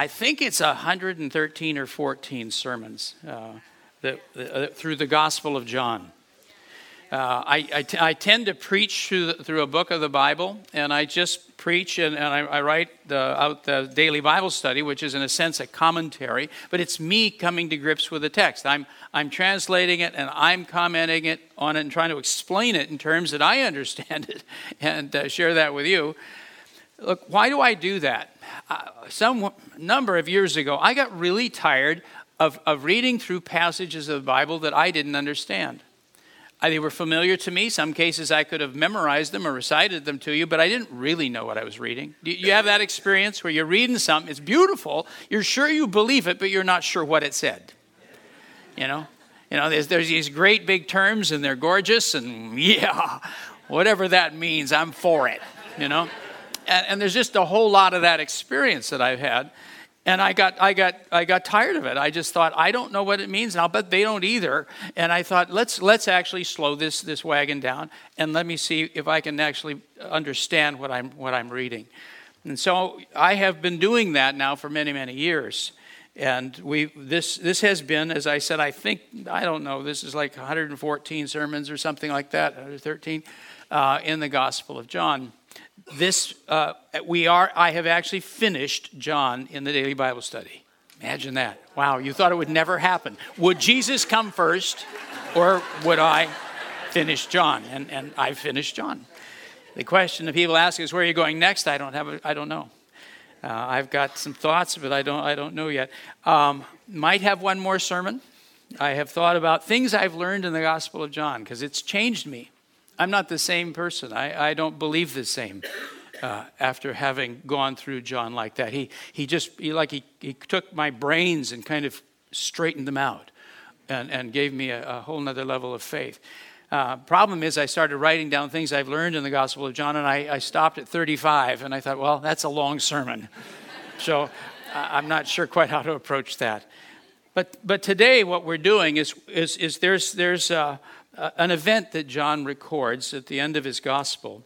I think it's 113 or 14 sermons uh, that, uh, through the Gospel of John. Uh, I, I, t- I tend to preach through, the, through a book of the Bible, and I just preach and, and I, I, write the, out the daily Bible study, which is in a sense a commentary, but it's me coming to grips with the text. I'm, I'm translating it and I'm commenting it on it and trying to explain it in terms that I understand it and uh, share that with you. Look, why do I do that? Some number of years ago, I got really tired of, of reading through passages of the Bible that I didn't understand. Uh, they were familiar to me. Some cases I could have memorized them or recited them to you, but I didn't really know what I was reading. You have that experience where you're reading something, it's beautiful, you're sure you believe it, but you're not sure what it said? You know? You know, there's, there's these great big terms and they're gorgeous, and yeah, whatever that means, I'm for it, you know? And, and there's just a whole lot of that experience that I've had. And I got, I, got, I got tired of it. I just thought, I don't know what it means, and I'll bet they don't either. And I thought, let's, let's actually slow this, this wagon down and let me see if I can actually understand what I'm, what I'm reading. And so I have been doing that now for many, many years. And we, this, this has been, as I said, I think, I don't know, this is like 114 sermons or something like that, 113, uh, in the Gospel of John this uh, we are i have actually finished john in the daily bible study. Imagine that. Wow you thought it would never happen. Would jesus come first or would i finish john? And, and i finished john. The question that people ask is where are you going next? I don't have a, i don't know. Uh, i've got some thoughts but i don't i don't know yet. Um, might have one more sermon. I have thought about things i've learned in the gospel of john because it's changed me I'm not the same person. I, I don't believe the same uh, after having gone through John like that. He, he just, he, like, he, he took my brains and kind of straightened them out and, and gave me a, a whole nother level of faith. Uh, problem is, I started writing down things I've learned in the Gospel of John, and I, I stopped at 35, and I thought, well, that's a long sermon. so uh, I'm not sure quite how to approach that. But, but today, what we're doing is, is, is there's, there's uh, uh, an event that John records at the end of his gospel.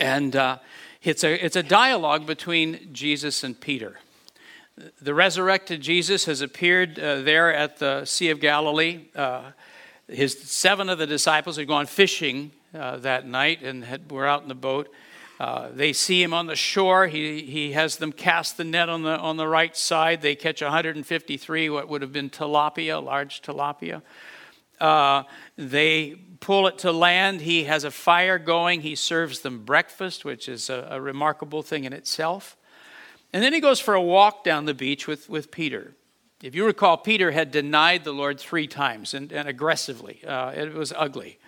And uh, it's, a, it's a dialogue between Jesus and Peter. The resurrected Jesus has appeared uh, there at the Sea of Galilee. Uh, his seven of the disciples had gone fishing uh, that night and had, were out in the boat. Uh, they see him on the shore. He, he has them cast the net on the, on the right side. They catch 153, what would have been tilapia, large tilapia. Uh, they pull it to land. He has a fire going. He serves them breakfast, which is a, a, remarkable thing in itself. And then he goes for a walk down the beach with, with Peter. If you recall, Peter had denied the Lord three times and, and aggressively. Uh, it was ugly.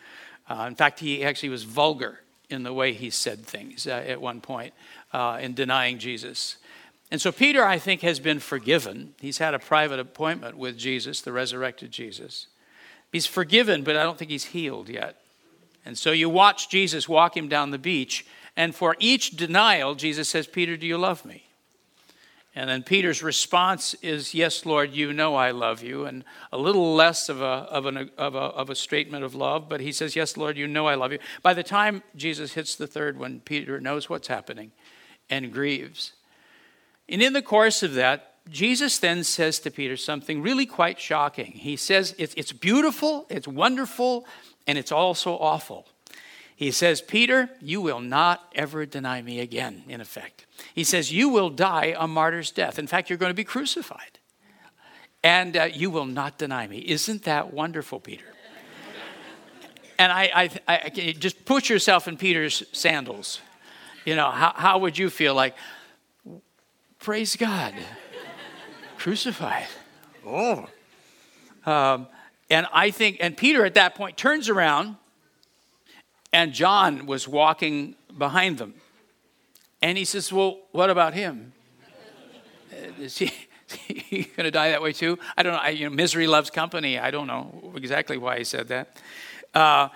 Uh, in fact, he actually was vulgar in the way he said things uh, at one point uh, in denying Jesus. And so Peter, I think, has been forgiven. He's had a private appointment with Jesus, the resurrected Jesus. He's forgiven, but I don't think he's healed yet. And so you watch Jesus walk him down the beach, and for each denial, Jesus says, Peter, do you love me? And then Peter's response is, Yes, Lord, you know I love you. And a little less of a, of, an, of, a, of a statement of love, but he says, Yes, Lord, you know I love you. By the time Jesus hits the third one, Peter knows what's happening and grieves. And in the course of that, Jesus then says to Peter something really quite shocking. He says, It's, it's beautiful, it's wonderful, and it's also awful. He says, Peter, you will not ever deny me again, in effect. He says, You will die a martyr's death. In fact, you're going to be crucified. And uh, you will not deny me. Isn't that wonderful, Peter? and I, I, I, just put yourself in Peter's sandals. You know, how, how would you feel like, praise God? Crucified. Oh. Um, and I think, and Peter at that point turns around, and John was walking behind them. And he says, Well, what about him? Is he, you going to die that way too? I don't know. I, you know. Misery loves company. I don't know exactly why he said that. Uh,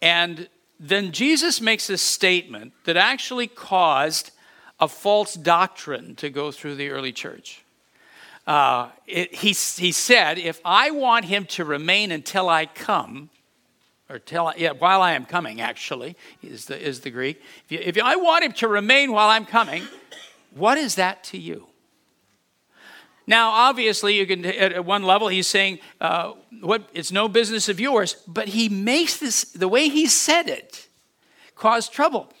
and then Jesus makes a statement that actually caused a false doctrine to go through the early church. Uh, it, he, he said, If I want him to remain until I come, or till, yeah, while I am coming, actually, is the, is the Greek. If, you, if I want him to remain while I'm coming, what is that to you? Now, obviously, you can at one level he's saying, uh, "What? It's no business of yours." But he makes this the way he said it cause trouble,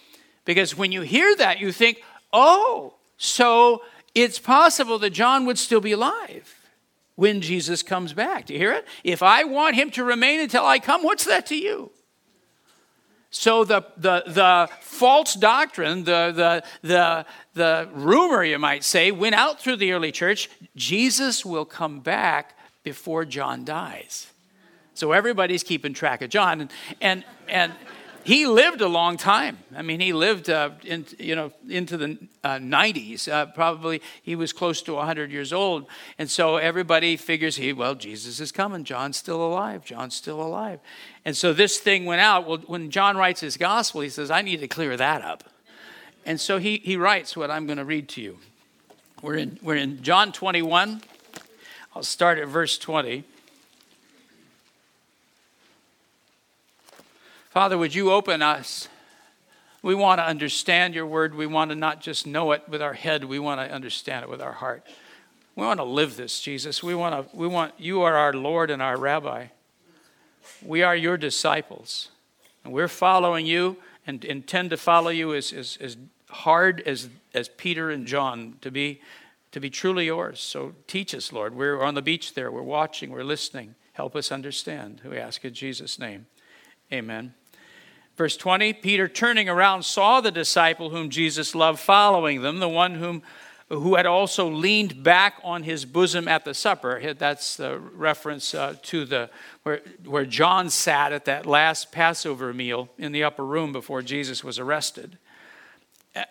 because when you hear that, you think, "Oh, so it's possible that John would still be alive when Jesus comes back." Do you hear it? If I want him to remain until I come, what's that to you? So the, the, the false doctrine, the, the, the, the rumor, you might say, went out through the early church Jesus will come back before John dies. So everybody's keeping track of John. And, and, and he lived a long time. I mean, he lived, uh, in, you know, into the uh, 90s. Uh, probably he was close to 100 years old, and so everybody figures he, well, Jesus is coming. John's still alive. John's still alive, and so this thing went out. Well, when John writes his gospel, he says, I need to clear that up, and so he he writes what I'm going to read to you. We're in we're in John 21. I'll start at verse 20. Father, would you open us? We want to understand your word. We want to not just know it with our head, we want to understand it with our heart. We want to live this, Jesus. We want to we want you are our Lord and our rabbi. We are your disciples. And we're following you and intend to follow you as, as, as hard as, as Peter and John to be to be truly yours. So teach us, Lord. We're on the beach there. We're watching. We're listening. Help us understand. We ask in Jesus' name. Amen. Verse 20 Peter, turning around, saw the disciple whom Jesus loved following them, the one whom, who had also leaned back on his bosom at the supper. That's the reference uh, to the, where, where John sat at that last Passover meal in the upper room before Jesus was arrested.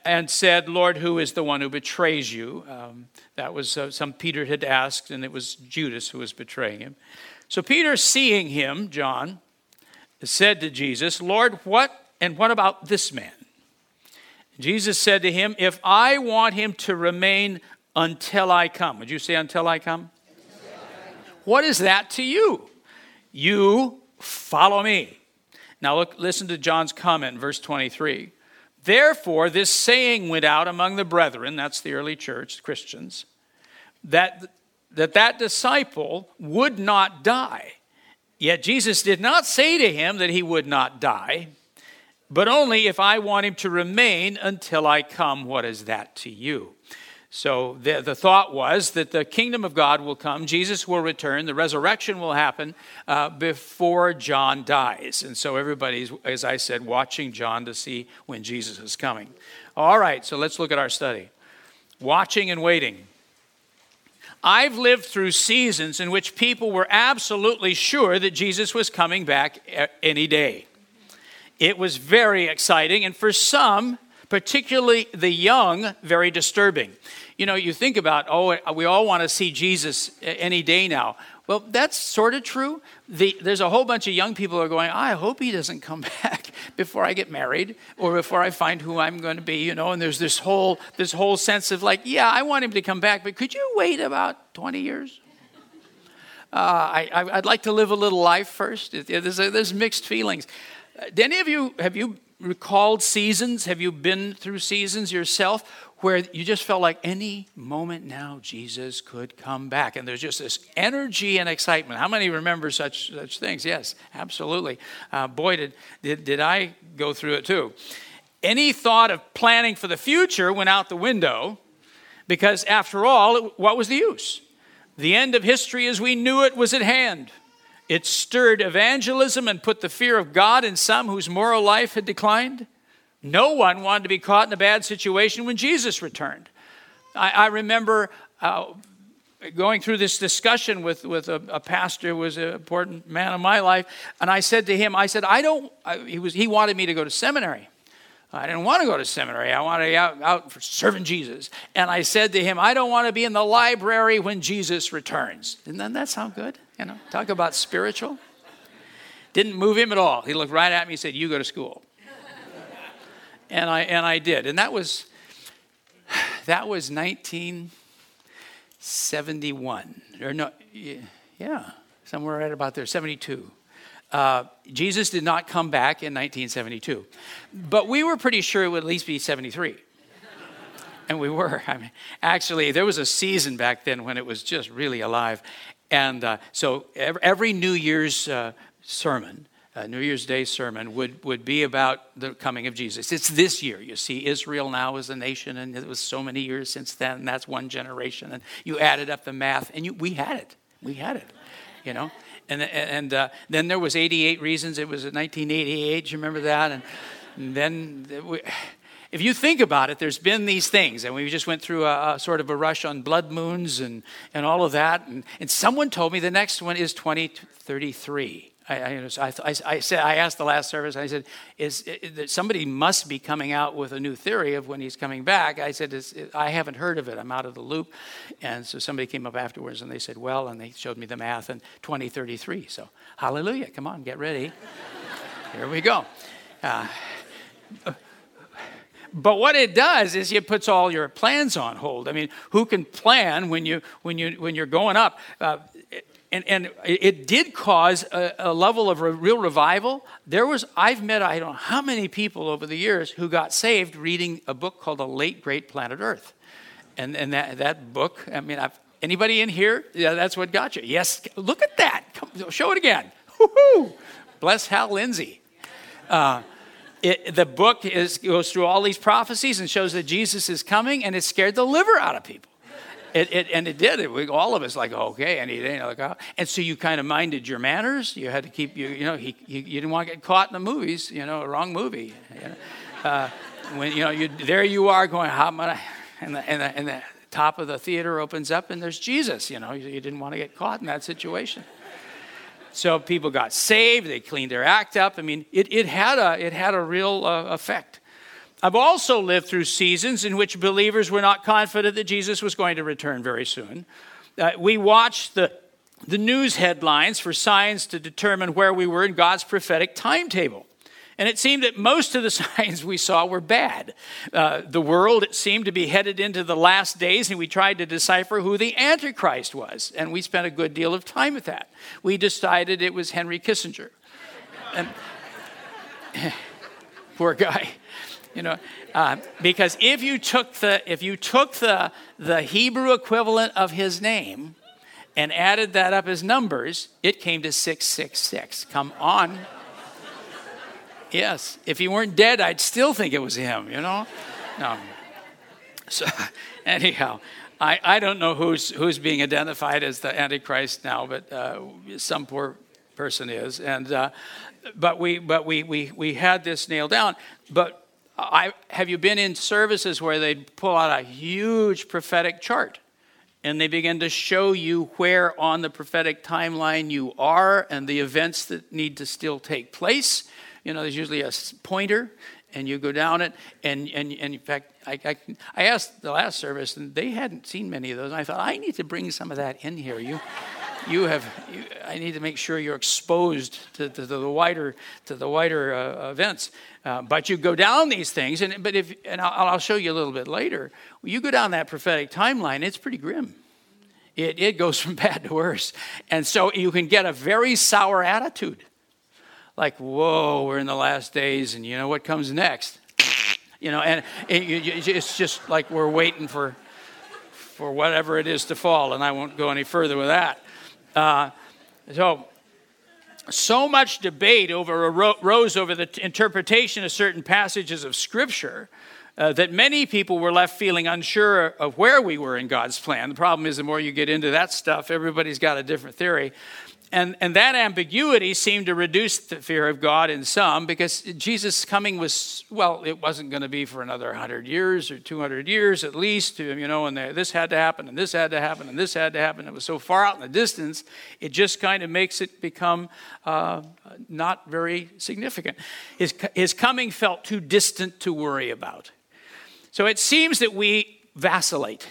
And said, Lord, who is the one who betrays you? Um, that was uh, some Peter had asked, and it was Judas who was betraying him. So Peter, seeing him, John, said to Jesus, Lord, what and what about this man? Jesus said to him, If I want him to remain until I come, would you say until I come? What is that to you? You follow me. Now look, listen to John's comment, verse 23. Therefore, this saying went out among the brethren, that's the early church, Christians, that that, that disciple would not die. Yet Jesus did not say to him that he would not die, but only if I want him to remain until I come. What is that to you? So the, the thought was that the kingdom of God will come, Jesus will return, the resurrection will happen uh, before John dies. And so everybody's, as I said, watching John to see when Jesus is coming. All right, so let's look at our study. Watching and waiting. I've lived through seasons in which people were absolutely sure that Jesus was coming back any day. It was very exciting, and for some, particularly the young, very disturbing. You know, you think about, oh, we all want to see Jesus any day now. Well, that's sort of true. The, there's a whole bunch of young people who are going, I hope he doesn't come back before I get married or before I find who I'm going to be, you know. And there's this whole, this whole sense of like, yeah, I want him to come back, but could you wait about 20 years? Uh, I, would like to live a little life first. There's, there's mixed feelings. Do any of you, have you recalled seasons? Have you been through seasons yourself where you just felt like any moment now Jesus could come back. And there's just this energy and excitement. How many remember such, such things? Yes, absolutely. Uh, boy, did, did, did I go through it too. Any thought of planning for the future went out the window because, after all, what was the use? The end of history as we knew it was at hand. It stirred evangelism and put the fear of God in some whose moral life had declined. No one wanted to be caught in a bad situation when Jesus returned. I, I remember uh, going through this discussion with, with a, a, pastor who was an important man in my life, and I said to him, I said, I don't, I, he, was, he wanted me to go to seminary. I didn't want to go to seminary. I wanted to be out, out for serving Jesus. And I said to him, I don't want to be in the library when Jesus returns. Didn't that sound good? You know, talk about spiritual. Didn't move him at all. He looked right at me and said, You go to school. And I and I did. And that was that was 1971. Or no, yeah, somewhere right about there, 72. Uh, Jesus did not come back in 1972, but we were pretty sure it would at least be 73. and we were. I mean, actually, there was a season back then when it was just really alive. And uh, so every New Year's uh, sermon, uh, New Year's Day sermon, would, would be about the coming of Jesus. It's this year. You see, Israel now is a nation, and it was so many years since then, and that's one generation. And you added up the math, and you, we had it. We had it, you know? And, and uh, then there was 88 Reasons. It was 1988. You remember that? And, and then we, if you think about it, there's been these things, and we just went through a, a, sort of a rush on blood moons and, and all of that. And, and someone told me the next one is 2033. I, I, I, I, said, I asked the last service, I said, is, is, somebody must be coming out with a new theory of when he's coming back. I said, I haven't heard of it. I'm out of the loop. And so somebody came up afterwards and they said, well, and they showed me the math and 2033. So hallelujah. Come on, get ready. Here we go. Uh, but what it does is it puts all your plans on hold. I mean, who can plan when you when you when you're going up? Uh, and, and it did cause a, a level of re- real revival. There was, I've met, I don't know how many people over the years who got saved reading a book called The Late Great Planet Earth. And, and that, that book, I mean, I've, anybody in here? Yeah, that's what got you. Yes, look at that. Come, show it again. Woo-hoo. Bless Hal Lindsey. Uh, it, the book is, goes through all these prophecies and shows that Jesus is coming, and it scared the liver out of people. It, it, and it did. It, we, all of us like, okay, and he didn't like, oh. and so you kind of minded your manners. You had to keep you, you know, he, you, you didn't want to get caught in the movies, you know, a wrong movie. You know? uh, when you know, you there you are going, how am I? And the, and the, and the top of the theater opens up, and there's Jesus. You know, you, you didn't want to get caught in that situation. So people got saved. They cleaned their act up. I mean, it, it had a it had a real uh, effect. I've also lived through seasons in which believers were not confident that Jesus was going to return very soon. Uh, we watched the, the news headlines for signs to determine where we were in God's prophetic timetable. And it seemed that most of the signs we saw were bad. Uh, the world seemed to be headed into the last days, and we tried to decipher who the Antichrist was. And we spent a good deal of time with that. We decided it was Henry Kissinger. And, poor guy you know, uh, because if you took the if you took the the Hebrew equivalent of his name and added that up as numbers, it came to six six six. Come on. Yes, if he weren't dead, I'd still think it was him. You know, no. So anyhow. I, I don't know who's, who's being identified as the Antichrist now, but uh, some poor person is. And, uh, but we, but we, we, we had this nailed down. But I, have you been in services where they pull out a huge prophetic chart and they begin to show you where on the prophetic timeline you are and the events that need to still take place? You know, there's usually a pointer and you go down it. And, and, and in fact, I, I, I asked the last service and they hadn't seen many of those. And I thought, I need to bring some of that in here. You, you have, you, I need to make sure you're exposed to, to, to the wider, to the wider uh, events. Uh, but you go down these things, and but if and I'll, I'll show you a little bit later. You go down that prophetic timeline, it's pretty grim. It, it goes from bad to worse, and so you can get a very sour attitude, like whoa, we're in the last days, and you know what comes next, you know, and it, it's just like we're waiting for for whatever it is to fall, and I won't go any further with that. Uh, so so much debate over arose over the interpretation of certain passages of Scripture uh, that many people were left feeling unsure of where we were in God's plan. The problem is, the more you get into that stuff, everybody's got a different theory. And, and that ambiguity seemed to reduce the fear of God in some because Jesus' coming was, well, it wasn't going to be for another 100 years or 200 years at least, you know, and this had to happen and this had to happen and this had to happen. It was so far out in the distance, it just kind of makes it become uh, not very significant. His, his coming felt too distant to worry about. So it seems that we vacillate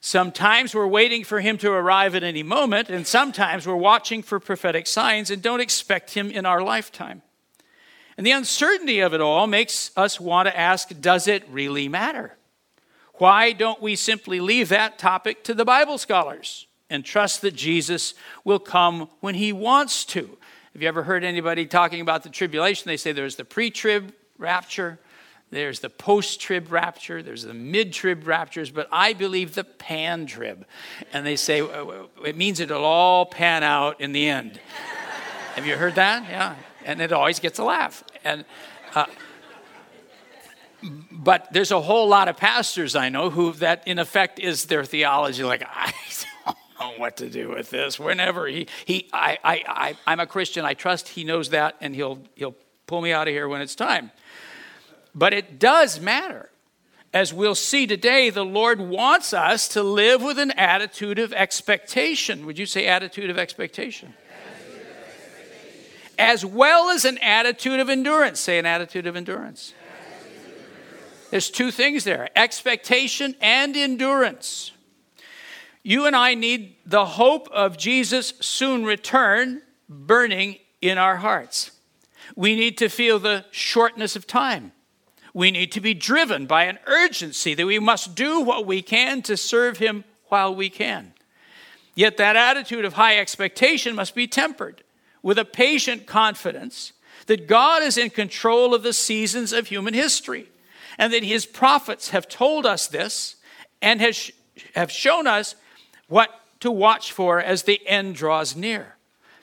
Sometimes we're waiting for him to arrive at any moment, and sometimes we're watching for prophetic signs and don't expect him in our lifetime. And the uncertainty of it all makes us want to ask does it really matter? Why don't we simply leave that topic to the Bible scholars and trust that Jesus will come when he wants to? Have you ever heard anybody talking about the tribulation? They say there's the pre trib rapture, there's the post trib rapture, there's the mid trib raptures, but I believe the pan trib. And they say it means it'll all pan out in the end. Have you heard that? Yeah. And it always gets a laugh. And, uh, but there's a whole lot of pastors I know who that in effect is their theology. Like, I don't know what to do with this. Whenever he, he I, I, I, I'm a Christian, I trust he knows that, and he'll, he'll pull me out of here when it's time. But it does matter. As we'll see today, the Lord wants us to live with an attitude of expectation. Would you say attitude of expectation? As well as an attitude of endurance. Say an attitude of endurance. There's two things there expectation and endurance. You and I need the hope of Jesus' soon return burning in our hearts. We need to feel the shortness of time. We need to be driven by an urgency that we must do what we can to serve Him while we can. Yet that attitude of high expectation must be tempered with a patient confidence that God is in control of the seasons of human history and that His prophets have told us this and has, have shown us what to watch for as the end draws near.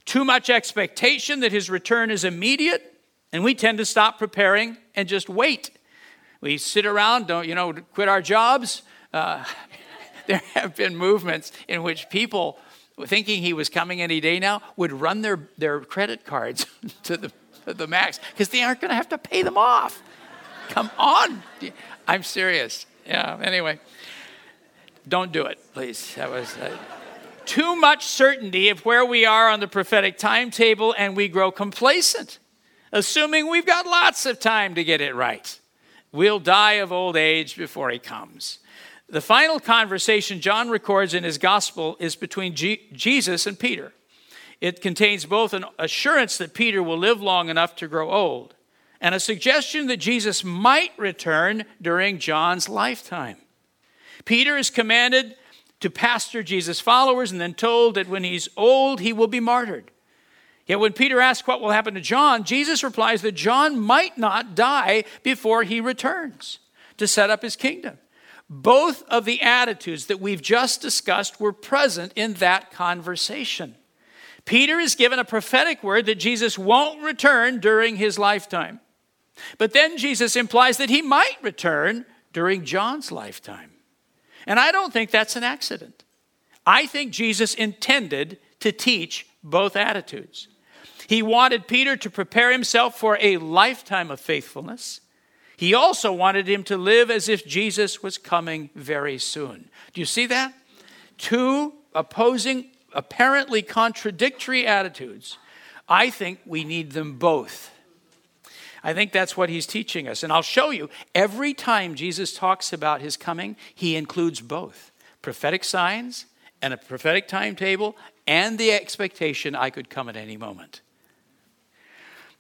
Too much expectation that His return is immediate, and we tend to stop preparing and just wait we sit around, don't, you know, quit our jobs. Uh, there have been movements in which people, thinking he was coming any day now, would run their, their credit cards to the, to the max because they aren't going to have to pay them off. Come on. I'm serious. Yeah, anyway. Don't do it, please. That was. Uh, too much certainty of where we are on the prophetic timetable, and we grow complacent, assuming we've got lots of time to get it right will die of old age before he comes. The final conversation John records in his gospel is between G- Jesus and Peter. It contains both an assurance that Peter will live long enough to grow old and a suggestion that Jesus might return during John's lifetime. Peter is commanded to pastor Jesus' followers and then told that when he's old, he will be martyred. Yet when Peter asks what will happen to John, Jesus replies that John might not die before he returns to set up his kingdom. Both of the attitudes that we've just discussed were present in that conversation. Peter is given a prophetic word that Jesus won't return during his lifetime. But then Jesus implies that he might return during John's lifetime. And I don't think that's an accident. I think Jesus intended to teach both attitudes. He wanted Peter to prepare himself for a lifetime of faithfulness. He also wanted him to live as if Jesus was coming very soon. Do you see that? Two opposing, apparently contradictory attitudes. I think we need them both. I think that's what he's teaching us. And I'll show you every time Jesus talks about his coming, he includes both prophetic signs and a prophetic timetable and the expectation I could come at any moment.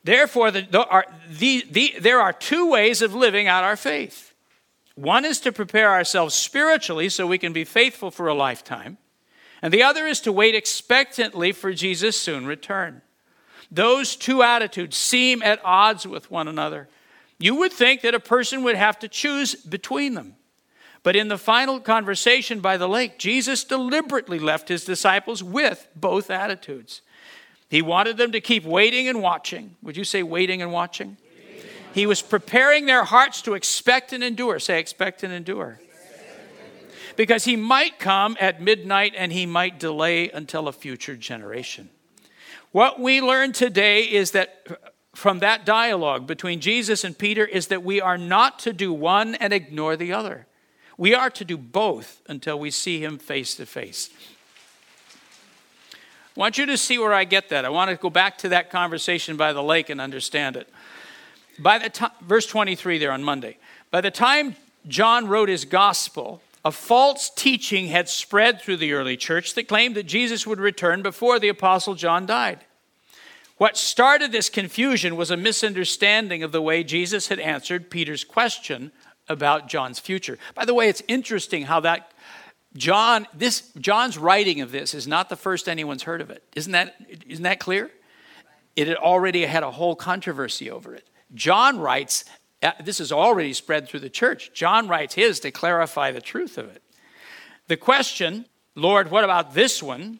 Therefore, the, the, are, the, there are two ways of living out our faith. One is to prepare ourselves spiritually so we can be faithful for a lifetime, and the other is to wait expectantly for Jesus' soon return. Those two attitudes seem at odds with one another. You would think that a person would have to choose between them. But in the final conversation by the lake, Jesus deliberately left his disciples with both attitudes. He wanted them to keep waiting and watching. Would you say waiting and watching? He was preparing their hearts to expect and endure. Say, expect and endure. Because he might come at midnight and he might delay until a future generation. What we learn today is that from that dialogue between Jesus and Peter is that we are not to do one and ignore the other. We are to do both until we see him face to face. I want you to see where I get that. I want to go back to that conversation by the lake and understand it. By the time, verse 23 there on Monday. By the time John wrote his gospel, a false teaching had spread through the early church that claimed that Jesus would return before the apostle John died. What started this confusion was a misunderstanding of the way Jesus had answered Peter's question about John's future. By the way, it's interesting how that John this John's writing of this is not the first anyone's heard of it. Isn't that isn't that clear? It had already had a whole controversy over it. John writes uh, this is already spread through the church. John writes his to clarify the truth of it. The question, Lord, what about this one?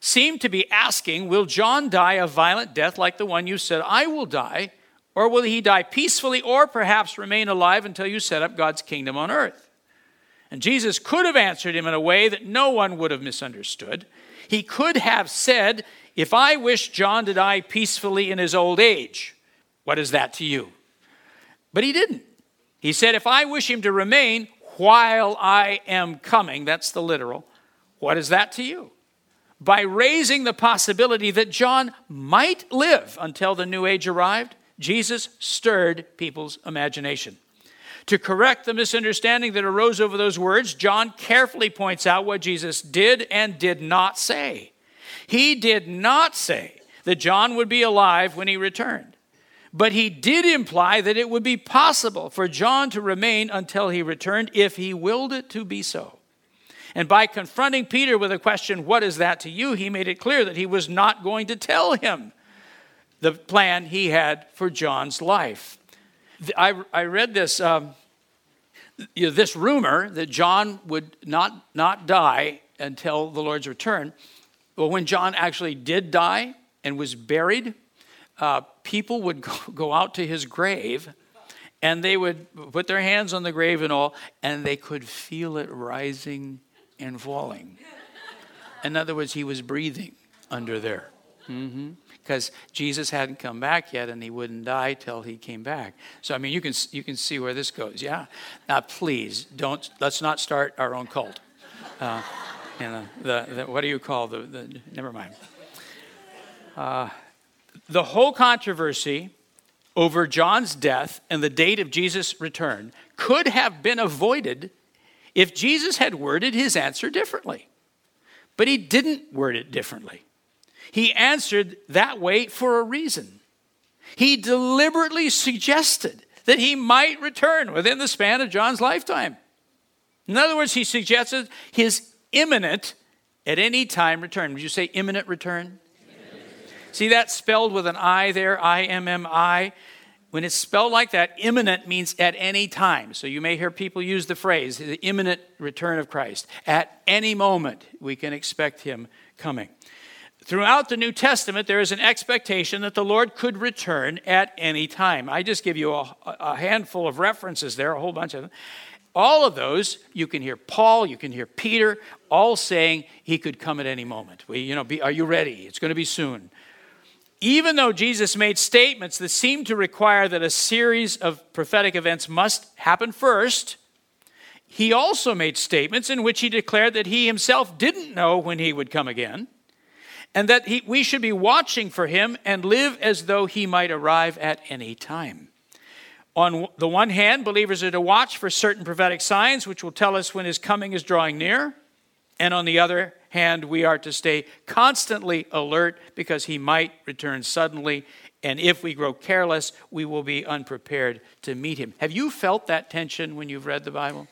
seemed to be asking, Will John die a violent death like the one you said I will die? Or will he die peacefully or perhaps remain alive until you set up God's kingdom on earth? And Jesus could have answered him in a way that no one would have misunderstood. He could have said, If I wish John to die peacefully in his old age, what is that to you? But he didn't. He said, If I wish him to remain while I am coming, that's the literal, what is that to you? by raising the possibility that John might live until the new age arrived, Jesus stirred people's imagination. To correct the misunderstanding that arose over those words, John carefully points out what Jesus did and did not say. He did not say that John would be alive when he returned, but he did imply that it would be possible for John to remain until he returned if he willed it to be so. And by confronting Peter with a question, What is that to you? he made it clear that he was not going to tell him the plan he had for John's life. I, I read this, um, you know, this rumor that John would not, not die until the Lord's return. Well, when John actually did die and was buried, uh, people would go, go out to his grave and they would put their hands on the grave and all, and they could feel it rising and falling. In other words, he was breathing under there. Because. Jesus hadn't come back yet, and he wouldn't die till he came back. So I mean, you can you can see where this goes. Yeah. Now, please don't. Let's not start our own cult. Uh, you know, the, the, what do you call the? the never mind. Uh, the whole controversy over John's death and the date of Jesus' return could have been avoided if Jesus had worded his answer differently. But he didn't word it differently. He answered that way for a reason. He deliberately suggested that he might return within the span of John's lifetime. In other words, he suggested his imminent, at any time, return. Would you say imminent return? See that spelled with an I there, I M M I? When it's spelled like that, imminent means at any time. So you may hear people use the phrase, the imminent return of Christ. At any moment, we can expect him coming. Throughout the New Testament, there is an expectation that the Lord could return at any time. I just give you a, a handful of references there, a whole bunch of them. All of those, you can hear Paul, you can hear Peter, all saying he could come at any moment. We, you know, be, are you ready? It's going to be soon even though Jesus made statements that seemed to require that a series of prophetic events must happen first, he also made statements in which he declared that he himself didn't know when he would come again, and that he, we should be watching for him and live as though he might arrive at any time. On the one hand, believers are to watch for certain prophetic signs which will tell us when his coming is drawing near, and on the other hand, we are to stay constantly alert because he might return suddenly. And if we grow careless, we will be unprepared to meet him. Have you felt that tension when you've read the Bible?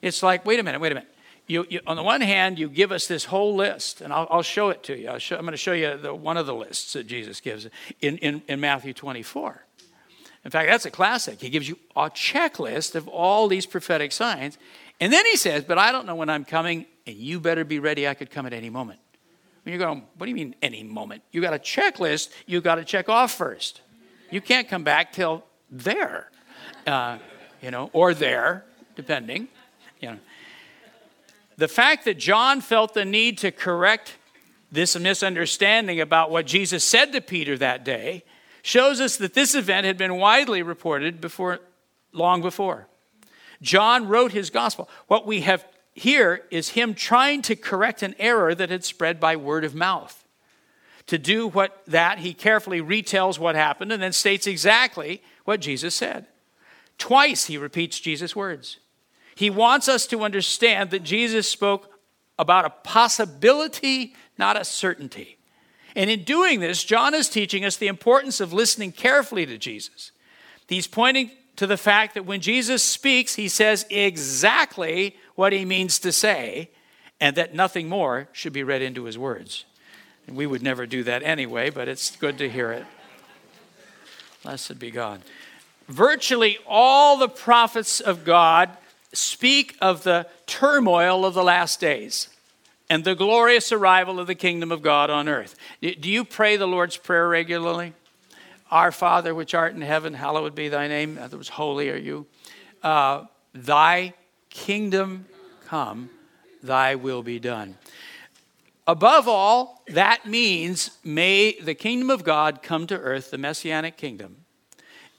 It's like, wait a minute, wait a minute. You, you, on the one hand, you give us this whole list, and I'll, I'll show it to you. Show, I'm going to show you the, one of the lists that Jesus gives in, in, in Matthew 24. In fact, that's a classic. He gives you a checklist of all these prophetic signs, and then he says, But I don't know when I'm coming, and you better be ready. I could come at any moment. When you're going, What do you mean any moment? You got a checklist you got to check off first. You can't come back till there, uh, you know, or there, depending. You know. The fact that John felt the need to correct This misunderstanding about what Jesus said to Peter that day shows us that this event had been widely reported before long before. John wrote his gospel. What we have here is him trying to correct an error that had spread by word of mouth. To do what that, he carefully retells what happened and then states exactly what Jesus said. Twice he repeats Jesus' words. He wants us to understand that Jesus spoke about a possibility, not a certainty. And in doing this, John is teaching us the importance of listening carefully to Jesus. He's pointing to the fact that when Jesus speaks, he says exactly what he means to say, and that nothing more should be read into his words. And we would never do that anyway, but it's good to hear it. Blessed be God. Virtually all the prophets of God speak of the turmoil of the last days and the glorious arrival of the kingdom of God on earth. Do you pray the Lord's Prayer regularly? Our Father, which art in heaven, hallowed be thy name. Other words, holy are you. Uh, thy kingdom come, thy will be done. Above all, that means may the kingdom of God come to earth, the messianic kingdom,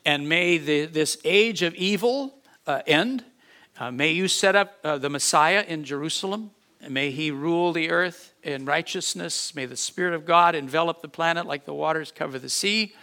and may the, this age of evil uh, end. Uh, may you set up uh, the Messiah in Jerusalem. May he rule the earth in righteousness. May the Spirit of God envelop the planet like the waters cover the sea.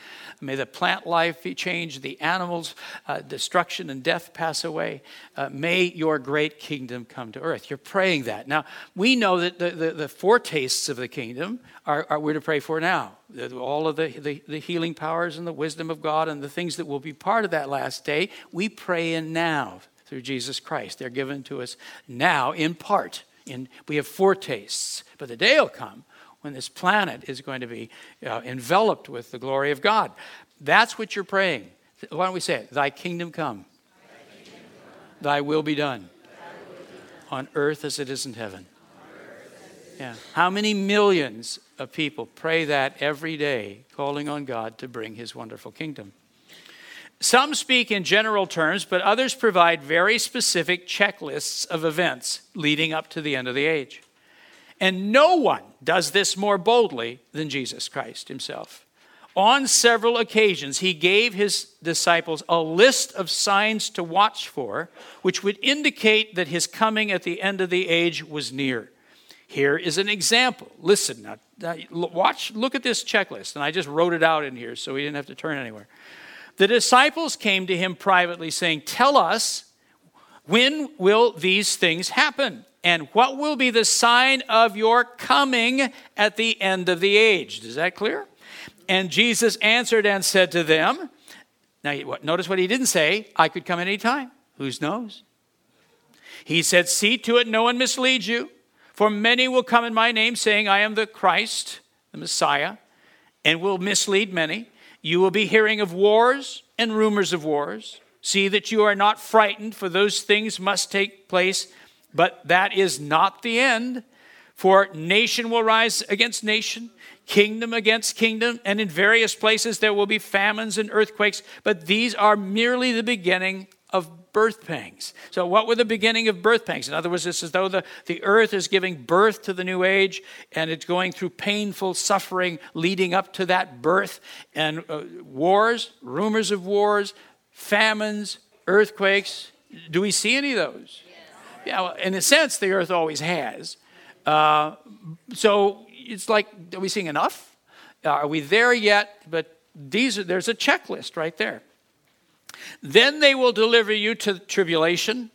May the plant life change, the animals, uh, destruction and death pass away. Uh, may your great kingdom come to earth. You're praying that. Now, we know that the, the, the foretastes of the kingdom are, are we're to pray for now. All of the, the, the healing powers and the wisdom of God and the things that will be part of that last day, we pray in now through Jesus Christ. They're given to us now in part. In, we have foretastes, but the day will come when this planet is going to be uh, enveloped with the glory of God. That's what you're praying. Why don't we say it? Thy kingdom come, thy, kingdom come. thy will be done, will be done. on earth as it is in heaven. Yeah. How many millions of people pray that every day, calling on God to bring his wonderful kingdom? Some speak in general terms, but others provide very specific checklists of events leading up to the end of the age. And no one does this more boldly than Jesus Christ himself. On several occasions, he gave his disciples a list of signs to watch for, which would indicate that his coming at the end of the age was near. Here is an example. Listen, now, watch, look at this checklist. And I just wrote it out in here so we didn't have to turn anywhere. The disciples came to him privately, saying, Tell us, when will these things happen? And what will be the sign of your coming at the end of the age? Is that clear? And Jesus answered and said to them, Now, notice what he didn't say, I could come any time. Whose knows? He said, See to it no one misleads you, for many will come in my name, saying, I am the Christ, the Messiah, and will mislead many. You will be hearing of wars and rumors of wars. See that you are not frightened, for those things must take place but that is not the end. For nation will rise against nation, kingdom against kingdom, and in various places there will be famines and earthquakes, but these are merely the beginning of birth pangs. So, what were the beginning of birth pangs? In other words, it's as though the, the earth is giving birth to the new age and it's going through painful suffering leading up to that birth, and uh, wars, rumors of wars, famines, earthquakes. Do we see any of those? Yeah, well, in a sense, the earth always has. Uh, so it's like, are we seeing enough? Uh, are we there yet? But these are, there's a checklist right there. Then they will deliver you to tribulation.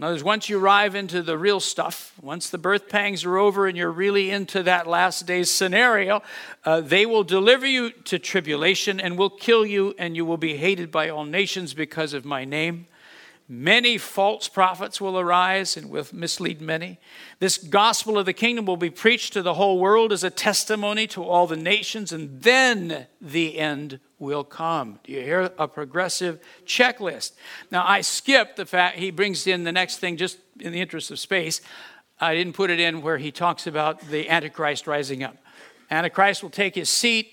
In other words, once you arrive into the real stuff, once the birth pangs are over and you're really into that last days scenario, uh, they will deliver you to tribulation and will kill you, and you will be hated by all nations because of my name. Many false prophets will arise and will mislead many. This gospel of the kingdom will be preached to the whole world as a testimony to all the nations, and then the end will come. Do you hear a progressive checklist? Now, I skipped the fact he brings in the next thing just in the interest of space. I didn't put it in where he talks about the Antichrist rising up. Antichrist will take his seat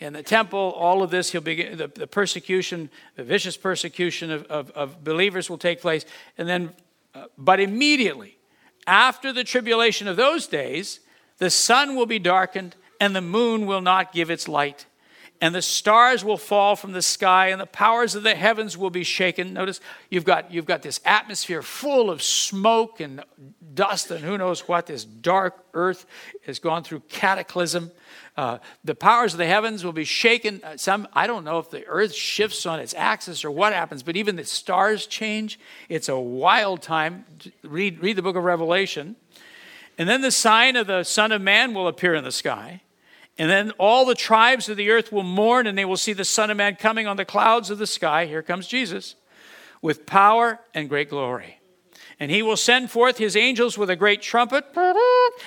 in the temple, all of this, he'll begin, the, the persecution, the vicious persecution of, of, of, believers will take place. And then, uh, but immediately, after the tribulation of those days, The sun will be darkened, and the moon will not give its light. And the stars will fall from the sky, and the powers of the heavens will be shaken. Notice you've got, you've got this atmosphere full of smoke and dust, and who knows what. This dark earth has gone through cataclysm. Uh, the powers of the heavens will be shaken. Uh, some, I don't know if the earth shifts on its axis or what happens, but even the stars change. It's a wild time. Read, read the book of Revelation. And then the sign of the Son of Man will appear in the sky. And then all the tribes of the earth will mourn, and they will see the Son of Man coming on the clouds of the sky. Here comes Jesus with power and great glory. And he will send forth his angels with a great trumpet,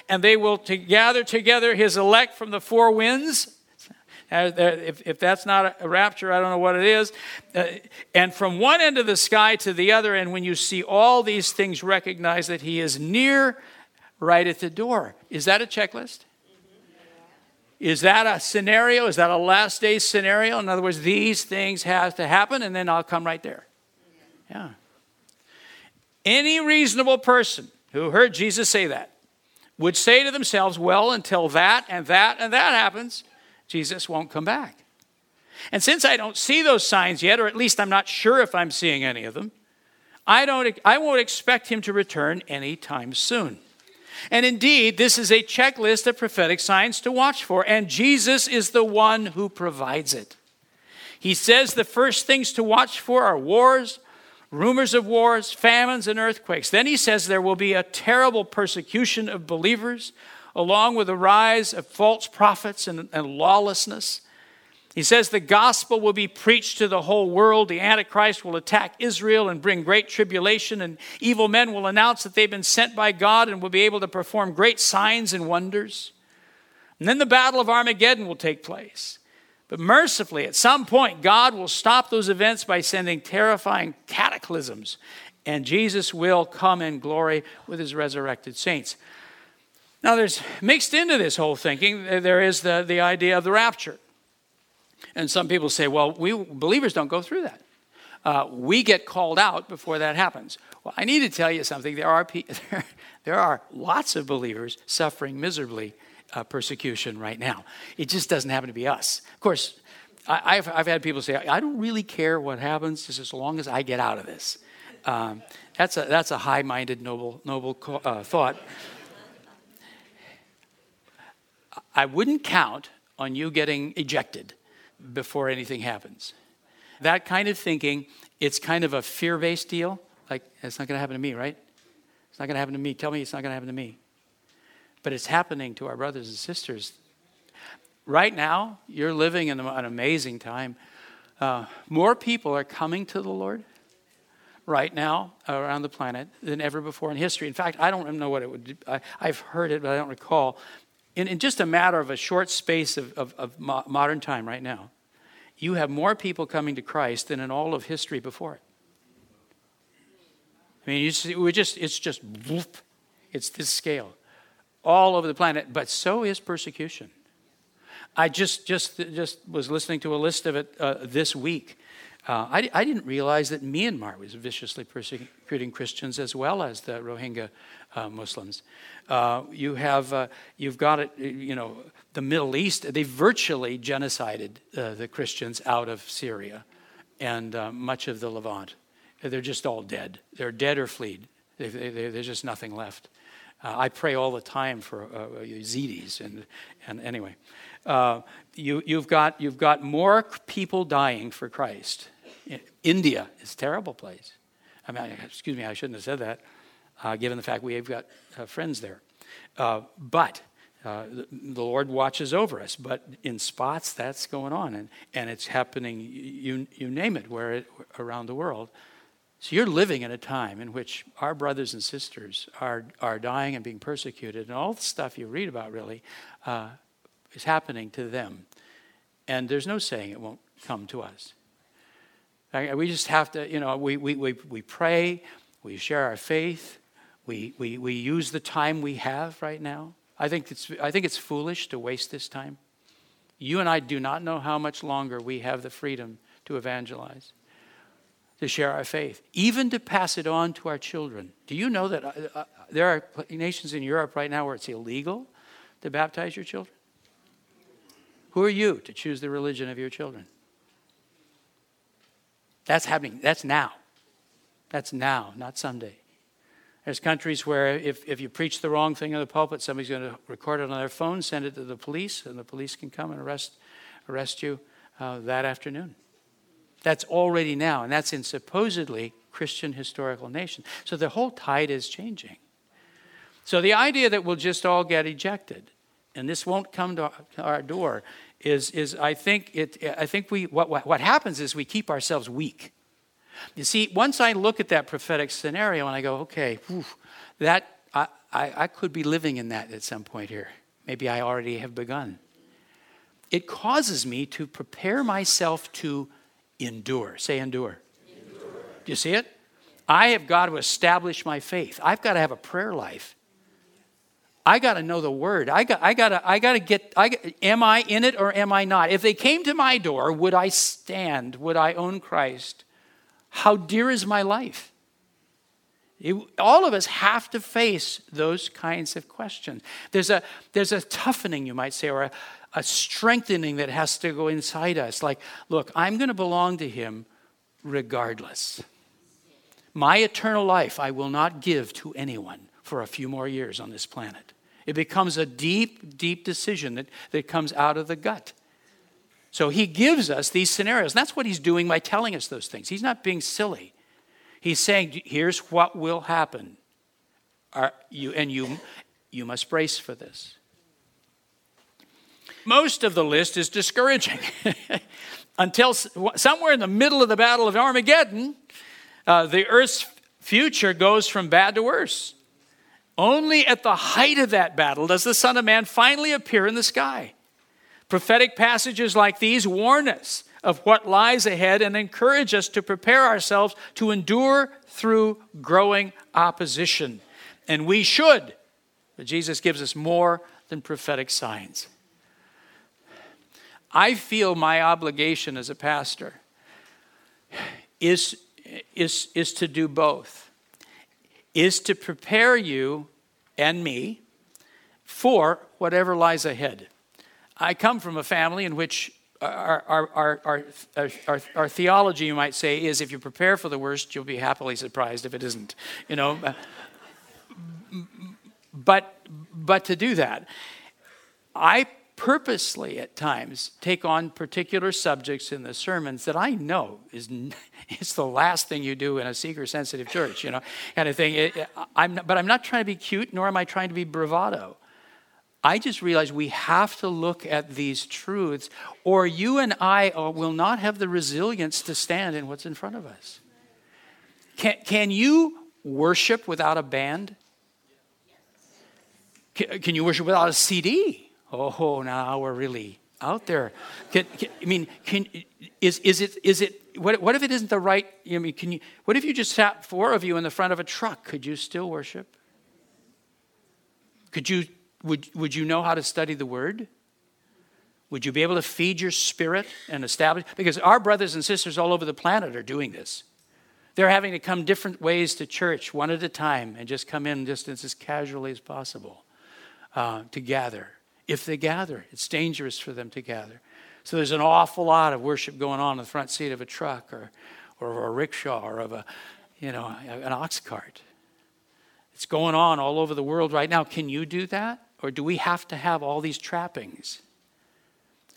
and they will to gather together his elect from the four winds. If, if that's not a rapture, I don't know what it is. Uh, and from one end of the sky to the other, and when you see all these things, recognize that he is near right at the door. Is that a checklist? Is that a scenario? Is that a last day scenario? In other words, these things have to happen, and then I'll come right there. Yeah. Any reasonable person who heard Jesus say that would say to themselves, well, until that and that and that happens, Jesus won't come back. And since I don't see those signs yet, or at least I'm not sure if I'm seeing any of them, I, don't, I won't expect him to return anytime soon. And indeed, this is a checklist of prophetic signs to watch for, and Jesus is the one who provides it. He says the first things to watch for are wars, rumors of wars, famines, and earthquakes. Then he says there will be a terrible persecution of believers, along with the rise of false prophets and, and lawlessness. He says the gospel will be preached to the whole world. The Antichrist will attack Israel and bring great tribulation, and evil men will announce that they've been sent by God and will be able to perform great signs and wonders. And then the battle of Armageddon will take place. But mercifully, at some point, God will stop those events by sending terrifying cataclysms, and Jesus will come in glory with his resurrected saints. Now, there's mixed into this whole thinking, there is the, the idea of the rapture. And some people say, well, we believers don't go through that. Uh, we get called out before that happens. Well, I need to tell you something. There are, there are lots of believers suffering miserably uh, persecution right now. It just doesn't happen to be us. Of course, I, have I've had people say, I don't really care what happens just as long as I get out of this. Um, that's a, that's a high minded, noble, noble uh, thought. I wouldn't count on you getting ejected before anything happens. That kind of thinking, it's kind of a fear based deal. Like, it's not going to happen to me, right? It's not going to happen to me. Tell me it's not going to happen to me but it's happening to our brothers and sisters. Right now, you're living in an amazing time. Uh, more people are coming to the Lord right now around the planet than ever before in history. In fact, I don't know what it would. I, have heard it, but I don't recall. In, in, just a matter of a short space of, of, of mo- modern time, right now, you have more people coming to Christ than in all of history before it. I mean, see, we just it's just whoop, it's this scale all over the planet, but so is persecution. I just, just, just was listening to a list of it uh, this week. Uh, I, I, didn't realize that Myanmar was viciously persecuting Christians as well as the Rohingya uh, Muslims. Uh, you have, uh, you've got it, you know, the Middle East, they virtually genocided uh, the Christians out of Syria and much of the Levant. They're just all dead. They're dead or fled. They, they, there's just nothing left. Uh, I pray all the time for uh, Yazidis, and, and anyway, uh, you, you've, got, you've got more people dying for Christ. India is a terrible place. I mean, excuse me, I shouldn't have said that, uh, given the fact we've got uh, friends there. Uh, but the, the Lord watches over us. But in spots, that's going on, and, and it's happening. You, you name it, where it, around the world. So you're living in a time in which our brothers and sisters are, are dying and being persecuted, and all the stuff you read about really uh, is happening to them. And there's no saying it won't come to us. We just have to, you know, we, we, we, we pray, we share our faith, we, we, we use the time we have right now. I think, it's, I think it's foolish to waste this time. You and I do not know how much longer we have the freedom to evangelize to share our faith, even to pass it on to our children. Do you know that uh, uh, there are nations in Europe right now where it's illegal to baptize your children? Who are you to choose the religion of your children? That's happening. That's now. That's now, not someday. There's countries where if, if you preach the wrong thing in the pulpit, somebody's going to record it on their phone, send it to the police, and the police can come and arrest, arrest you uh, that afternoon. That's already now, and that's in supposedly Christian historical nation. So the whole tide is changing. So the idea that we'll just all get ejected and this won't come to our door is, is I think it I think we what, what, what happens is we keep ourselves weak. You see, once I look at that prophetic scenario and I go, okay, whew, that I, I, I could be living in that at some point here. Maybe I already have begun. It causes me to prepare myself to endure. Say endure. endure. Do you see it? I have got to establish my faith. I've got to have a prayer life. I got to know the word. I got, I got to, I got to get, I, am I in it or am I not? If they came to my door, would I stand? Would I own Christ? How dear is my life? It, all of us have to face those kinds of questions. There's a, there's a toughening, you might say, or a, a strengthening that has to go inside us. Like, look, I'm going to belong to Him regardless. My eternal life I will not give to anyone for a few more years on this planet. It becomes a deep, deep decision that, that comes out of the gut. So he gives us these scenarios. And that's what he's doing by telling us those things. He's not being silly. He's saying, here's what will happen. Are you, and you, you must brace for this. Most of the list is discouraging. Until somewhere in the middle of the Battle of Armageddon, uh, the earth's future goes from bad to worse. Only at the height of that battle does the Son of Man finally appear in the sky. Prophetic passages like these warn us of what lies ahead and encourage us to prepare ourselves to endure through growing opposition. And we should, but Jesus gives us more than prophetic signs. I feel my obligation as a pastor is, is, is to do both is to prepare you and me for whatever lies ahead. I come from a family in which our, our, our, our, our, theology, you might say, is if you prepare for the worst, you'll be happily surprised if it isn't. You know, but but to do that, I purposely at times take on particular subjects in the sermons that I know is it's the last thing you do in a seeker sensitive church, you know, kind of thing. It, I'm not, but I'm not trying to be cute, nor am I trying to be bravado. I just realize we have to look at these truths, or you and I uh, will not have the resilience to stand in what's in front of us. Can, can you worship without a band? Can, can you worship without a CD? Oh, now we're really out there. Can, can, I mean, can, is, is it, is it what, what if it isn't the right, I mean, can you, what if you just sat four of you in the front of a truck? Could you still worship? Could you, would, would you know how to study the word? Would you be able to feed your spirit and establish? Because our brothers and sisters all over the planet are doing this. They're having to come different ways to church, one at a time, and just come in just as casually as possible uh, to gather if they gather. It's dangerous for them to gather. So there's an awful lot of worship going on in the front seat of a truck or, or a rickshaw or of a, you know, an ox cart. It's going on all over the world right now. Can you do that? Or do we have to have all these trappings?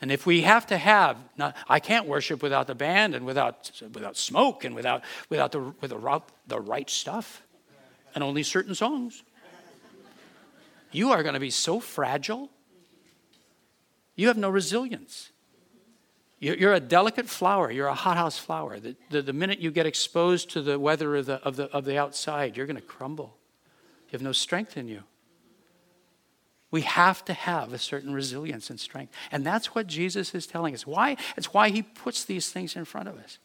And if we have to have, not, I can't worship without the band and without, without smoke and without, without the, with the, the right stuff and only certain songs. You are going to be so fragile you have no resilience. You're a delicate flower. You're a hothouse flower. The, the, the, minute you get exposed to the weather of the, of the, of the outside, you're going to crumble. You have no strength in you. We have to have a certain resilience and strength. And that's what Jesus is telling us. Why? It's why he puts these things in front of us.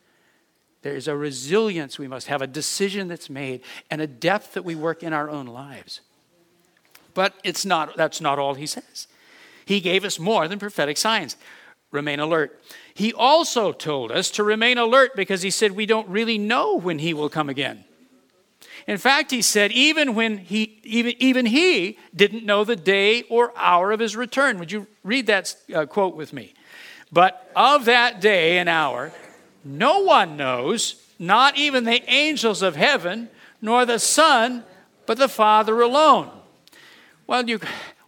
There is a resilience we must have, a decision that's made, and a depth that we work in our own lives. But it's not, that's not all he says. He gave us more than prophetic signs. Remain alert. He also told us to remain alert because he said we don't really know when he will come again. In fact, he said, even when he, even, even he didn't know the day or hour of his return. Would you read that uh, quote with me? But of that day and hour, no one knows, not even the angels of heaven, nor the Son, but the Father alone. Well, you,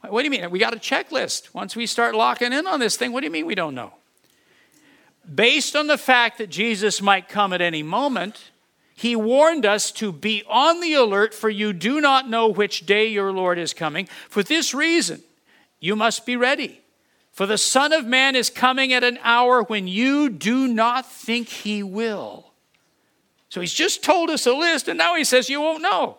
what do you mean? We got a checklist. Once we start locking in on this thing, what do you mean we don't know? Based on the fact that Jesus might come at any moment, he warned us to be on the alert, for you do not know which day your Lord is coming. For this reason, you must be ready. For the Son of Man is coming at an hour when you do not think he will. So he's just told us a list, and now he says you won't know.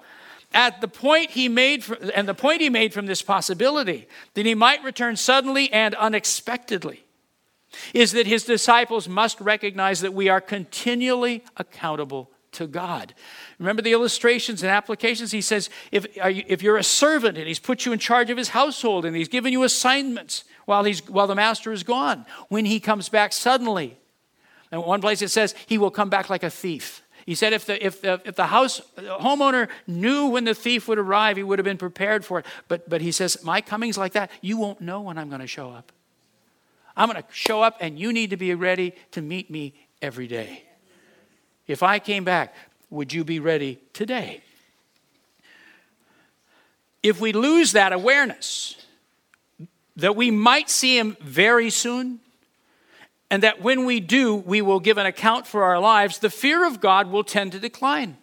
At the point he made, and the point he made from this possibility that he might return suddenly and unexpectedly is that his disciples must recognize that we are continually accountable to God. Remember the illustrations and applications? He says, if, you, if you're a servant and he's put you in charge of his household and he's given you assignments while, he's, while the master is gone, when he comes back suddenly, and one place it says, he will come back like a thief. He said if the, if the, if the house the homeowner knew when the thief would arrive, he would have been prepared for it. But, but he says, My coming's like that. You won't know when I'm going to show up. I'm going to show up, and you need to be ready to meet me every day. If I came back, would you be ready today? If we lose that awareness that we might see him very soon, and that when we do, we will give an account for our lives, the fear of God will tend to decline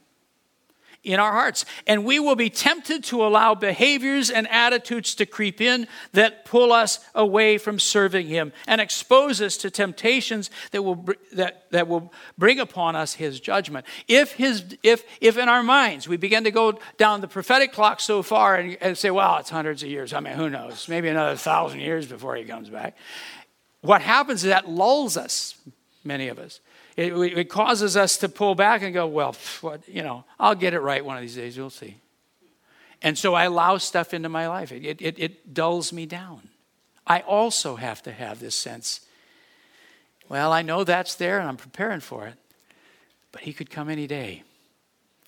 in our hearts. And we will be tempted to allow behaviors and attitudes to creep in that pull us away from serving Him and expose us to temptations that will, that, that will bring upon us His judgment. If, his, if, if in our minds we begin to go down the prophetic clock so far and, and say, well, it's hundreds of years, I mean, who knows, maybe another thousand years before He comes back, what happens is that lulls us, many of us. It, it causes us to pull back and go, well, what, you know, I'll get it right one of these days, you'll see. And so I allow stuff into my life. It, it, it dulls me down. I also have to have this sense well, I know that's there and I'm preparing for it, but he could come any day.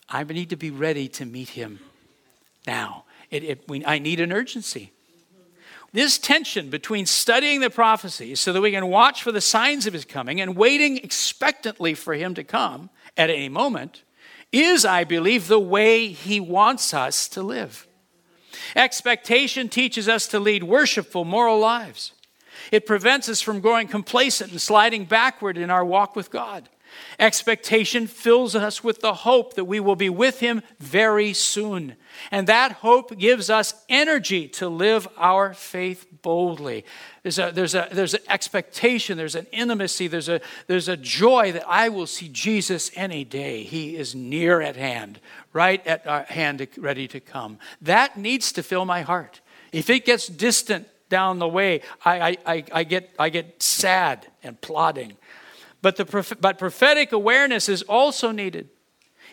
I need to be ready to meet him now. It, it, we, I need an urgency. This tension between studying the prophecies so that we can watch for the signs of his coming and waiting expectantly for him to come at any moment is, I believe, the way he wants us to live. Expectation teaches us to lead worshipful, moral lives. It prevents us from growing complacent and sliding backward in our walk with God. Expectation fills us with the hope that we will be with Him very soon. And that hope gives us energy to live our faith boldly. There's, a, there's, a, there's an expectation, there's an intimacy, there's a, there's a joy that I will see Jesus any day. He is near at hand, right at our hand, ready to come. That needs to fill my heart. If it gets distant down the way, I, I, I, get, I get sad and plodding. But, the, but prophetic awareness is also needed.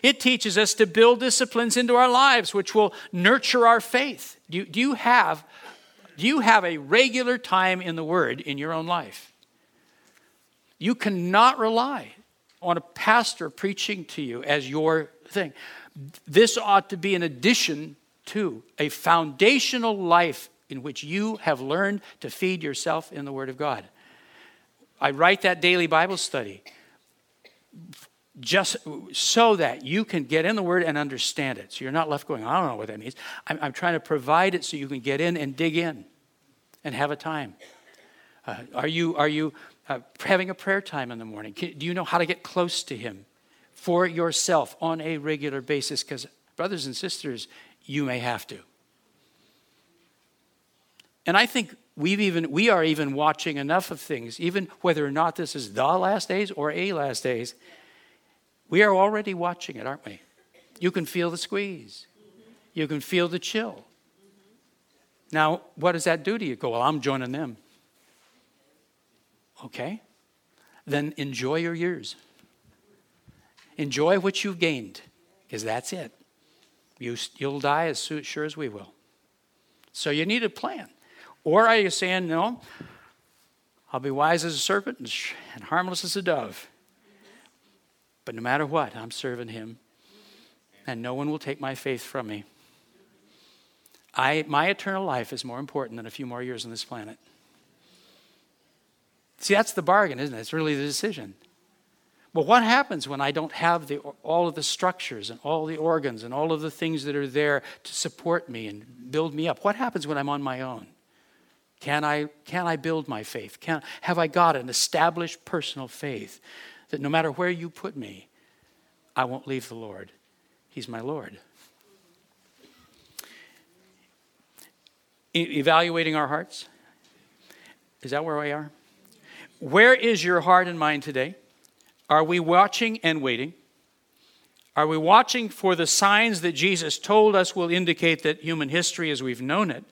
It teaches us to build disciplines into our lives which will nurture our faith. Do you, do you, have, do you have a regular time in the Word in your own life? You cannot rely on a pastor preaching to you as your thing. This ought to be an addition to a foundational life in which you have learned to feed yourself in the Word of God. I write that daily Bible study just so that you can get in the Word and understand it. So you're not left going, I don't know what that means. I'm, I'm trying to provide it so you can get in and dig in and have a time. Uh, are you, are you uh, having a prayer time in the morning? Can, do you know how to get close to Him for yourself on a regular basis? Because, brothers and sisters, you may have to. And I think we've even we are even watching enough of things even whether or not this is the last days or a last days we are already watching it aren't we? You can feel the squeeze. You can feel the chill. Now what does that do to you? Go well i'm joining them. Okay. Then enjoy your years. Enjoy what you've gained because that's it. You, you'll die as sure as we will. So you need a plan or are you saying, no, I'll be wise as a serpent and harmless as a dove? But no matter what, I'm serving him and no one will take my faith from me. I, my eternal life is more important than a few more years on this planet. See, that's the bargain, isn't it? It's really the decision. But what happens when I don't have the, all of the structures and all the organs and all of the things that are there to support me and build me up? What happens when I'm on my own? Can I, can I build my faith? Can, have I got an established personal faith that no matter where you put me, I won't leave the Lord? He's my Lord. E- evaluating our hearts. Is that where we are? Where is your heart and mind today? Are we watching and waiting? Are we watching for the signs that Jesus told us will indicate that human history as we've known it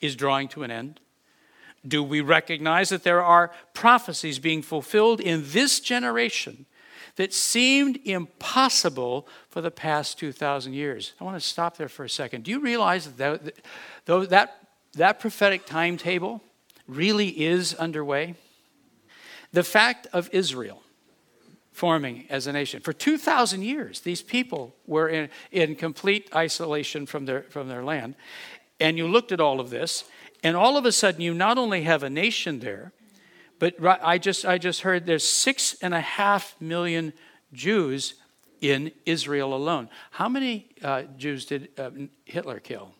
is drawing to an end? Do we recognize that there are prophecies being fulfilled in this generation that seemed impossible for the past 2,000 years? I want to stop there for a second. Do you realize that that, that, that prophetic timetable really is underway? The fact of Israel forming as a nation. For 2,000 years, these people were in, in complete isolation from their, from their land. And you looked at all of this, and all of a sudden, you not only have a nation there, but I just, I just heard there's six and a half million Jews in Israel alone. How many uh, Jews did uh, Hitler kill?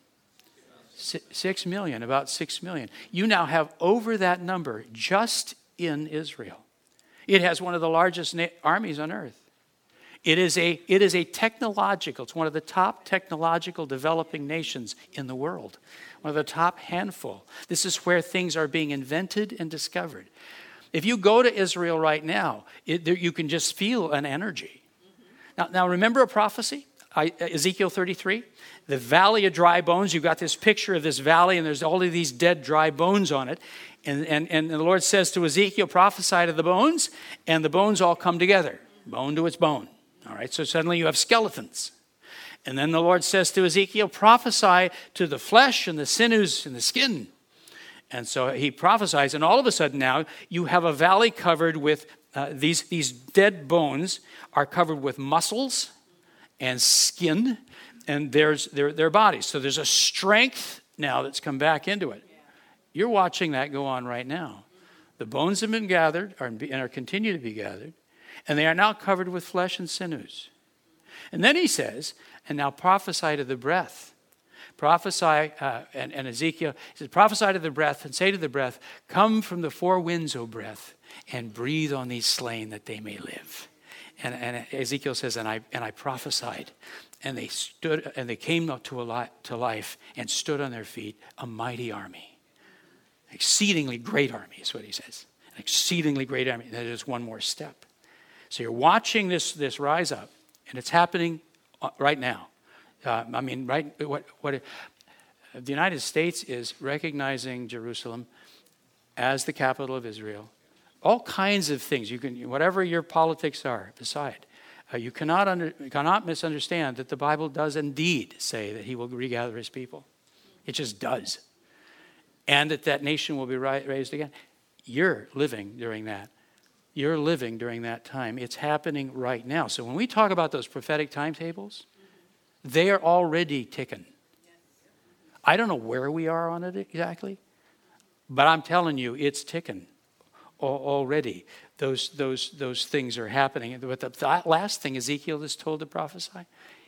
Six million, about six million. You now have over that number just in Israel. It has one of the largest na- armies on earth. It is, a, it is a technological, it's one of the top technological developing nations in the world, one of the top handful. This is where things are being invented and discovered. If you go to Israel right now, it, there, you can just feel an energy. Now, now, remember a prophecy? I, Ezekiel 33? The valley of dry bones. You've got this picture of this valley, and there's all of these dead, dry bones on it. And, and, and the Lord says to Ezekiel, prophesy to the bones, and the bones all come together, bone to its bone. All right, so suddenly you have skeletons. And then the Lord says to Ezekiel, prophesy to the flesh and the sinews and the skin. And so he prophesies, and all of a sudden now you have a valley covered with uh, these, these dead bones are covered with muscles and skin, and there's their, their bodies. So there's a strength now that's come back into it. You're watching that go on right now. The bones have been gathered and are continue to be gathered and they are now covered with flesh and sinews. And then he says, and now prophesy to the breath. Prophesy, uh, and, and Ezekiel he says, prophesy to the breath and say to the breath, Come from the four winds, O breath, and breathe on these slain that they may live. And, and Ezekiel says, and I, and I prophesied, and they stood, and they came to, a to life and stood on their feet, a mighty army. Exceedingly great army is what he says. An exceedingly great army. That is one more step. So you're watching this, this rise up, and it's happening uh, right now. Uh, I mean, right? What, what it, the United States is recognizing Jerusalem as the capital of Israel. All kinds of things. You can, whatever your politics are, beside. Uh, you cannot, under, cannot misunderstand that the Bible does indeed say that He will regather His people. It just does, and that that nation will be raised again. You're living during that. You're living during that time. It's happening right now. So when we talk about those prophetic timetables, they are already ticking. I don't know where we are on it exactly, but I'm telling you, it's ticking already. Those, those, those things are happening. But the last thing Ezekiel is told to prophesy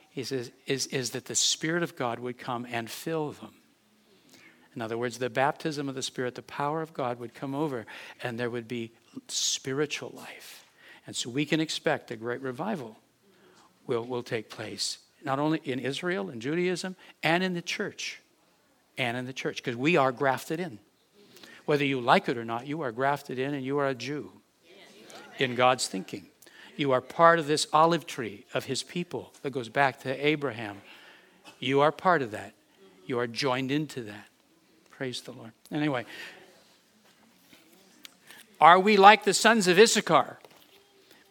he says, is, is that the Spirit of God would come and fill them. In other words, the baptism of the Spirit, the power of God would come over, and there would be spiritual life. And so we can expect a great revival will, will take place, not only in Israel and Judaism, and in the church. And in the church, because we are grafted in. Whether you like it or not, you are grafted in and you are a Jew in God's thinking. You are part of this olive tree of his people that goes back to Abraham. You are part of that. You are joined into that. Praise the Lord. Anyway, are we like the sons of Issachar?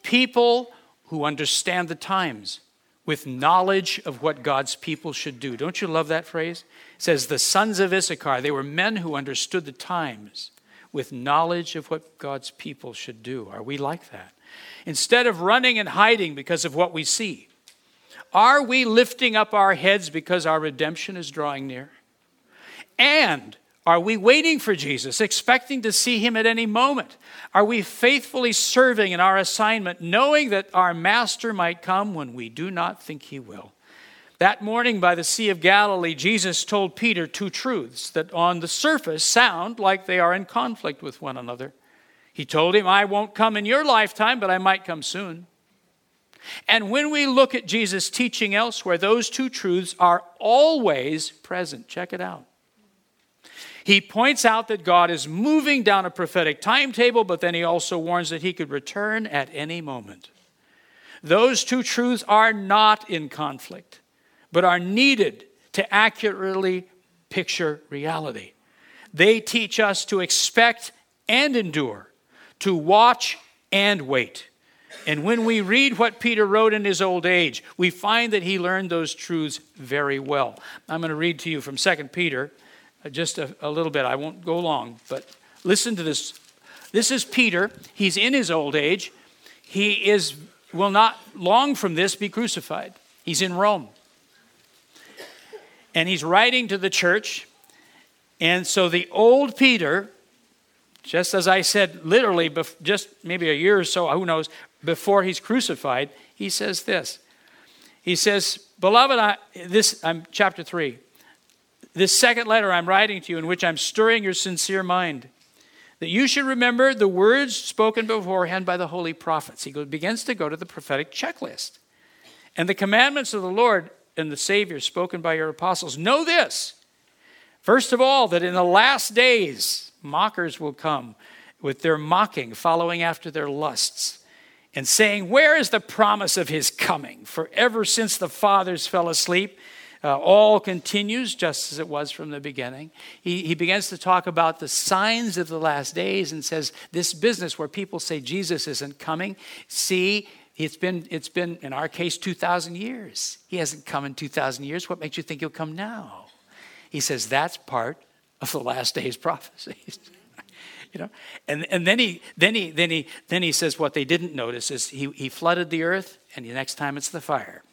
People who understand the times with knowledge of what God's people should do. Don't you love that phrase? It says, the sons of Issachar, they were men who understood the times with knowledge of what God's people should do. Are we like that? Instead of running and hiding because of what we see, Are we lifting up our heads because our redemption is drawing near? And are we waiting for Jesus, expecting to see him at any moment? Are we faithfully serving in our assignment, knowing that our Master might come when we do not think he will? That morning by the Sea of Galilee, Jesus told Peter two truths that on the surface sound like they are in conflict with one another. He told him, I won't come in your lifetime, but I might come soon. And when we look at Jesus' teaching elsewhere, those two truths are always present. Check it out. He points out that God is moving down a prophetic timetable, but then he also warns that he could return at any moment. Those two truths are not in conflict, but are needed to accurately picture reality. They teach us to expect and endure, to watch and wait. And when we read what Peter wrote in his old age, we find that he learned those truths very well. I'm going to read to you from 2 Peter Uh, just a, a little bit. I won't go long, but listen to this. This is Peter. He's in his old age. He is will not long from this be crucified. He's in Rome. And he's writing to the church. And so the old Peter, just as I said, literally, just maybe a year or so, who knows, before he's crucified, he says this. He says, Beloved, I, this, I'm chapter 3. This second letter I'm writing to you, in which I'm stirring your sincere mind, that you should remember the words spoken beforehand by the holy prophets. He begins to go to the prophetic checklist. And the commandments of the Lord and the Savior spoken by your apostles. Know this, first of all, that in the last days, mockers will come with their mocking, following after their lusts and saying, Where is the promise of his coming? For ever since the fathers fell asleep, uh, all continues just as it was from the beginning. He, he begins to talk about the signs of the last days and says, This business where people say Jesus isn't coming, see, it's been, it's been, in our case, 2,000 years. He hasn't come in 2,000 years. What makes you think he'll come now? He says, That's part of the last days prophecies. you know and, and then he then he then he then he says what they didn't notice is he, he flooded the earth and the next time it's the fire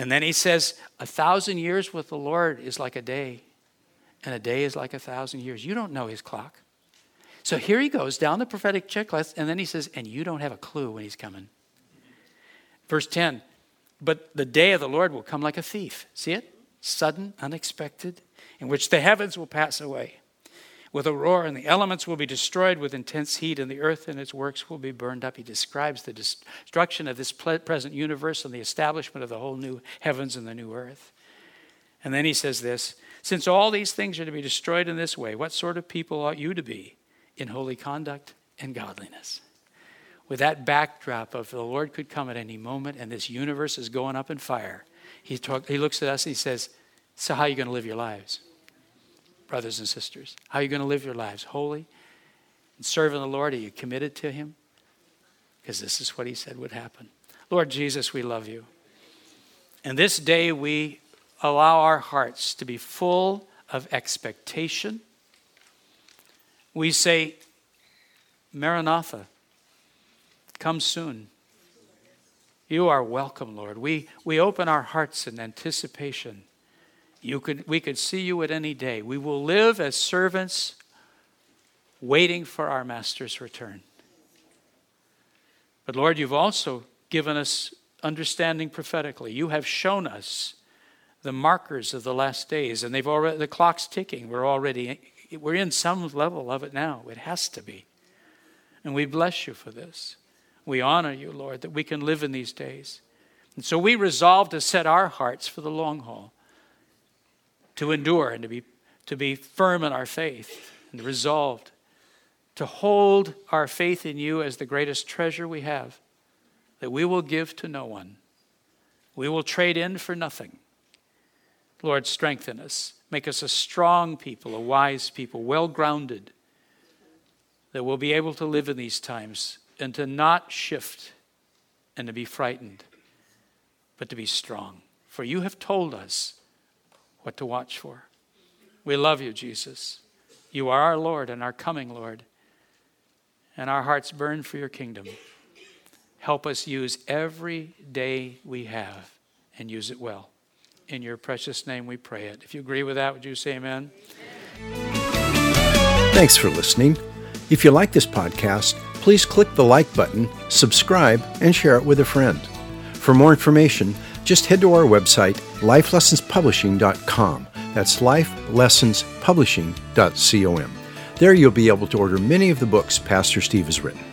and then he says a thousand years with the lord is like a day and a day is like a thousand years. You don't know his clock. So here he goes down the prophetic checklist and then he says and you don't have a clue when he's coming. Verse 10 but the day of the lord will come like a thief. See it? Sudden unexpected in which the heavens will pass away with a roar, and the elements will be destroyed with intense heat, and the earth and its works will be burned up. He describes the destruction of this present universe and the establishment of the whole new heavens and the new earth. And then he says this Since all these things are to be destroyed in this way, what sort of people ought you to be in holy conduct and godliness? With that backdrop of the Lord could come at any moment and this universe is going up in fire, he, talk, he looks at us and he says, So, how are you going to live your lives? Brothers and sisters? How are you going to live your lives? Holy and serving the Lord? Are you committed to Him? Because this is what He said would happen. Lord Jesus, we love you. And this day we allow our hearts to be full of expectation. We say, Maranatha, come soon. You are welcome, Lord. We, we open our hearts in anticipation you could, we could see you at any day. We will live as servants waiting for our master's return. But Lord, you've also given us understanding prophetically. You have shown us the markers of the last days, and they've already the clock's ticking. We're already we're in some level of it now. It has to be. And we bless you for this. We honor you, Lord, that we can live in these days. And so we resolve to set our hearts for the long haul to endure and to be, to be firm in our faith and resolved to hold our faith in you as the greatest treasure we have, that we will give to no one. We will trade in for nothing. Lord, strengthen us. Make us a strong people, a wise people, well grounded, that we'll be able to live in these times and to not shift and to be frightened, but to be strong. For you have told us what to watch for. We love you, Jesus. You are our Lord and our coming Lord. And our hearts burn for your kingdom. Help us use every day we have and use it well. In your precious name we pray it. If you agree with that, would you say amen? Thanks for listening. If you like this podcast, please click the like button, subscribe, and share it with a friend. For more information, just head to our website, lifelessonspublishing.com. That's lifelessonspublishing.com. There you'll be able to order many of the books Pastor Steve has written.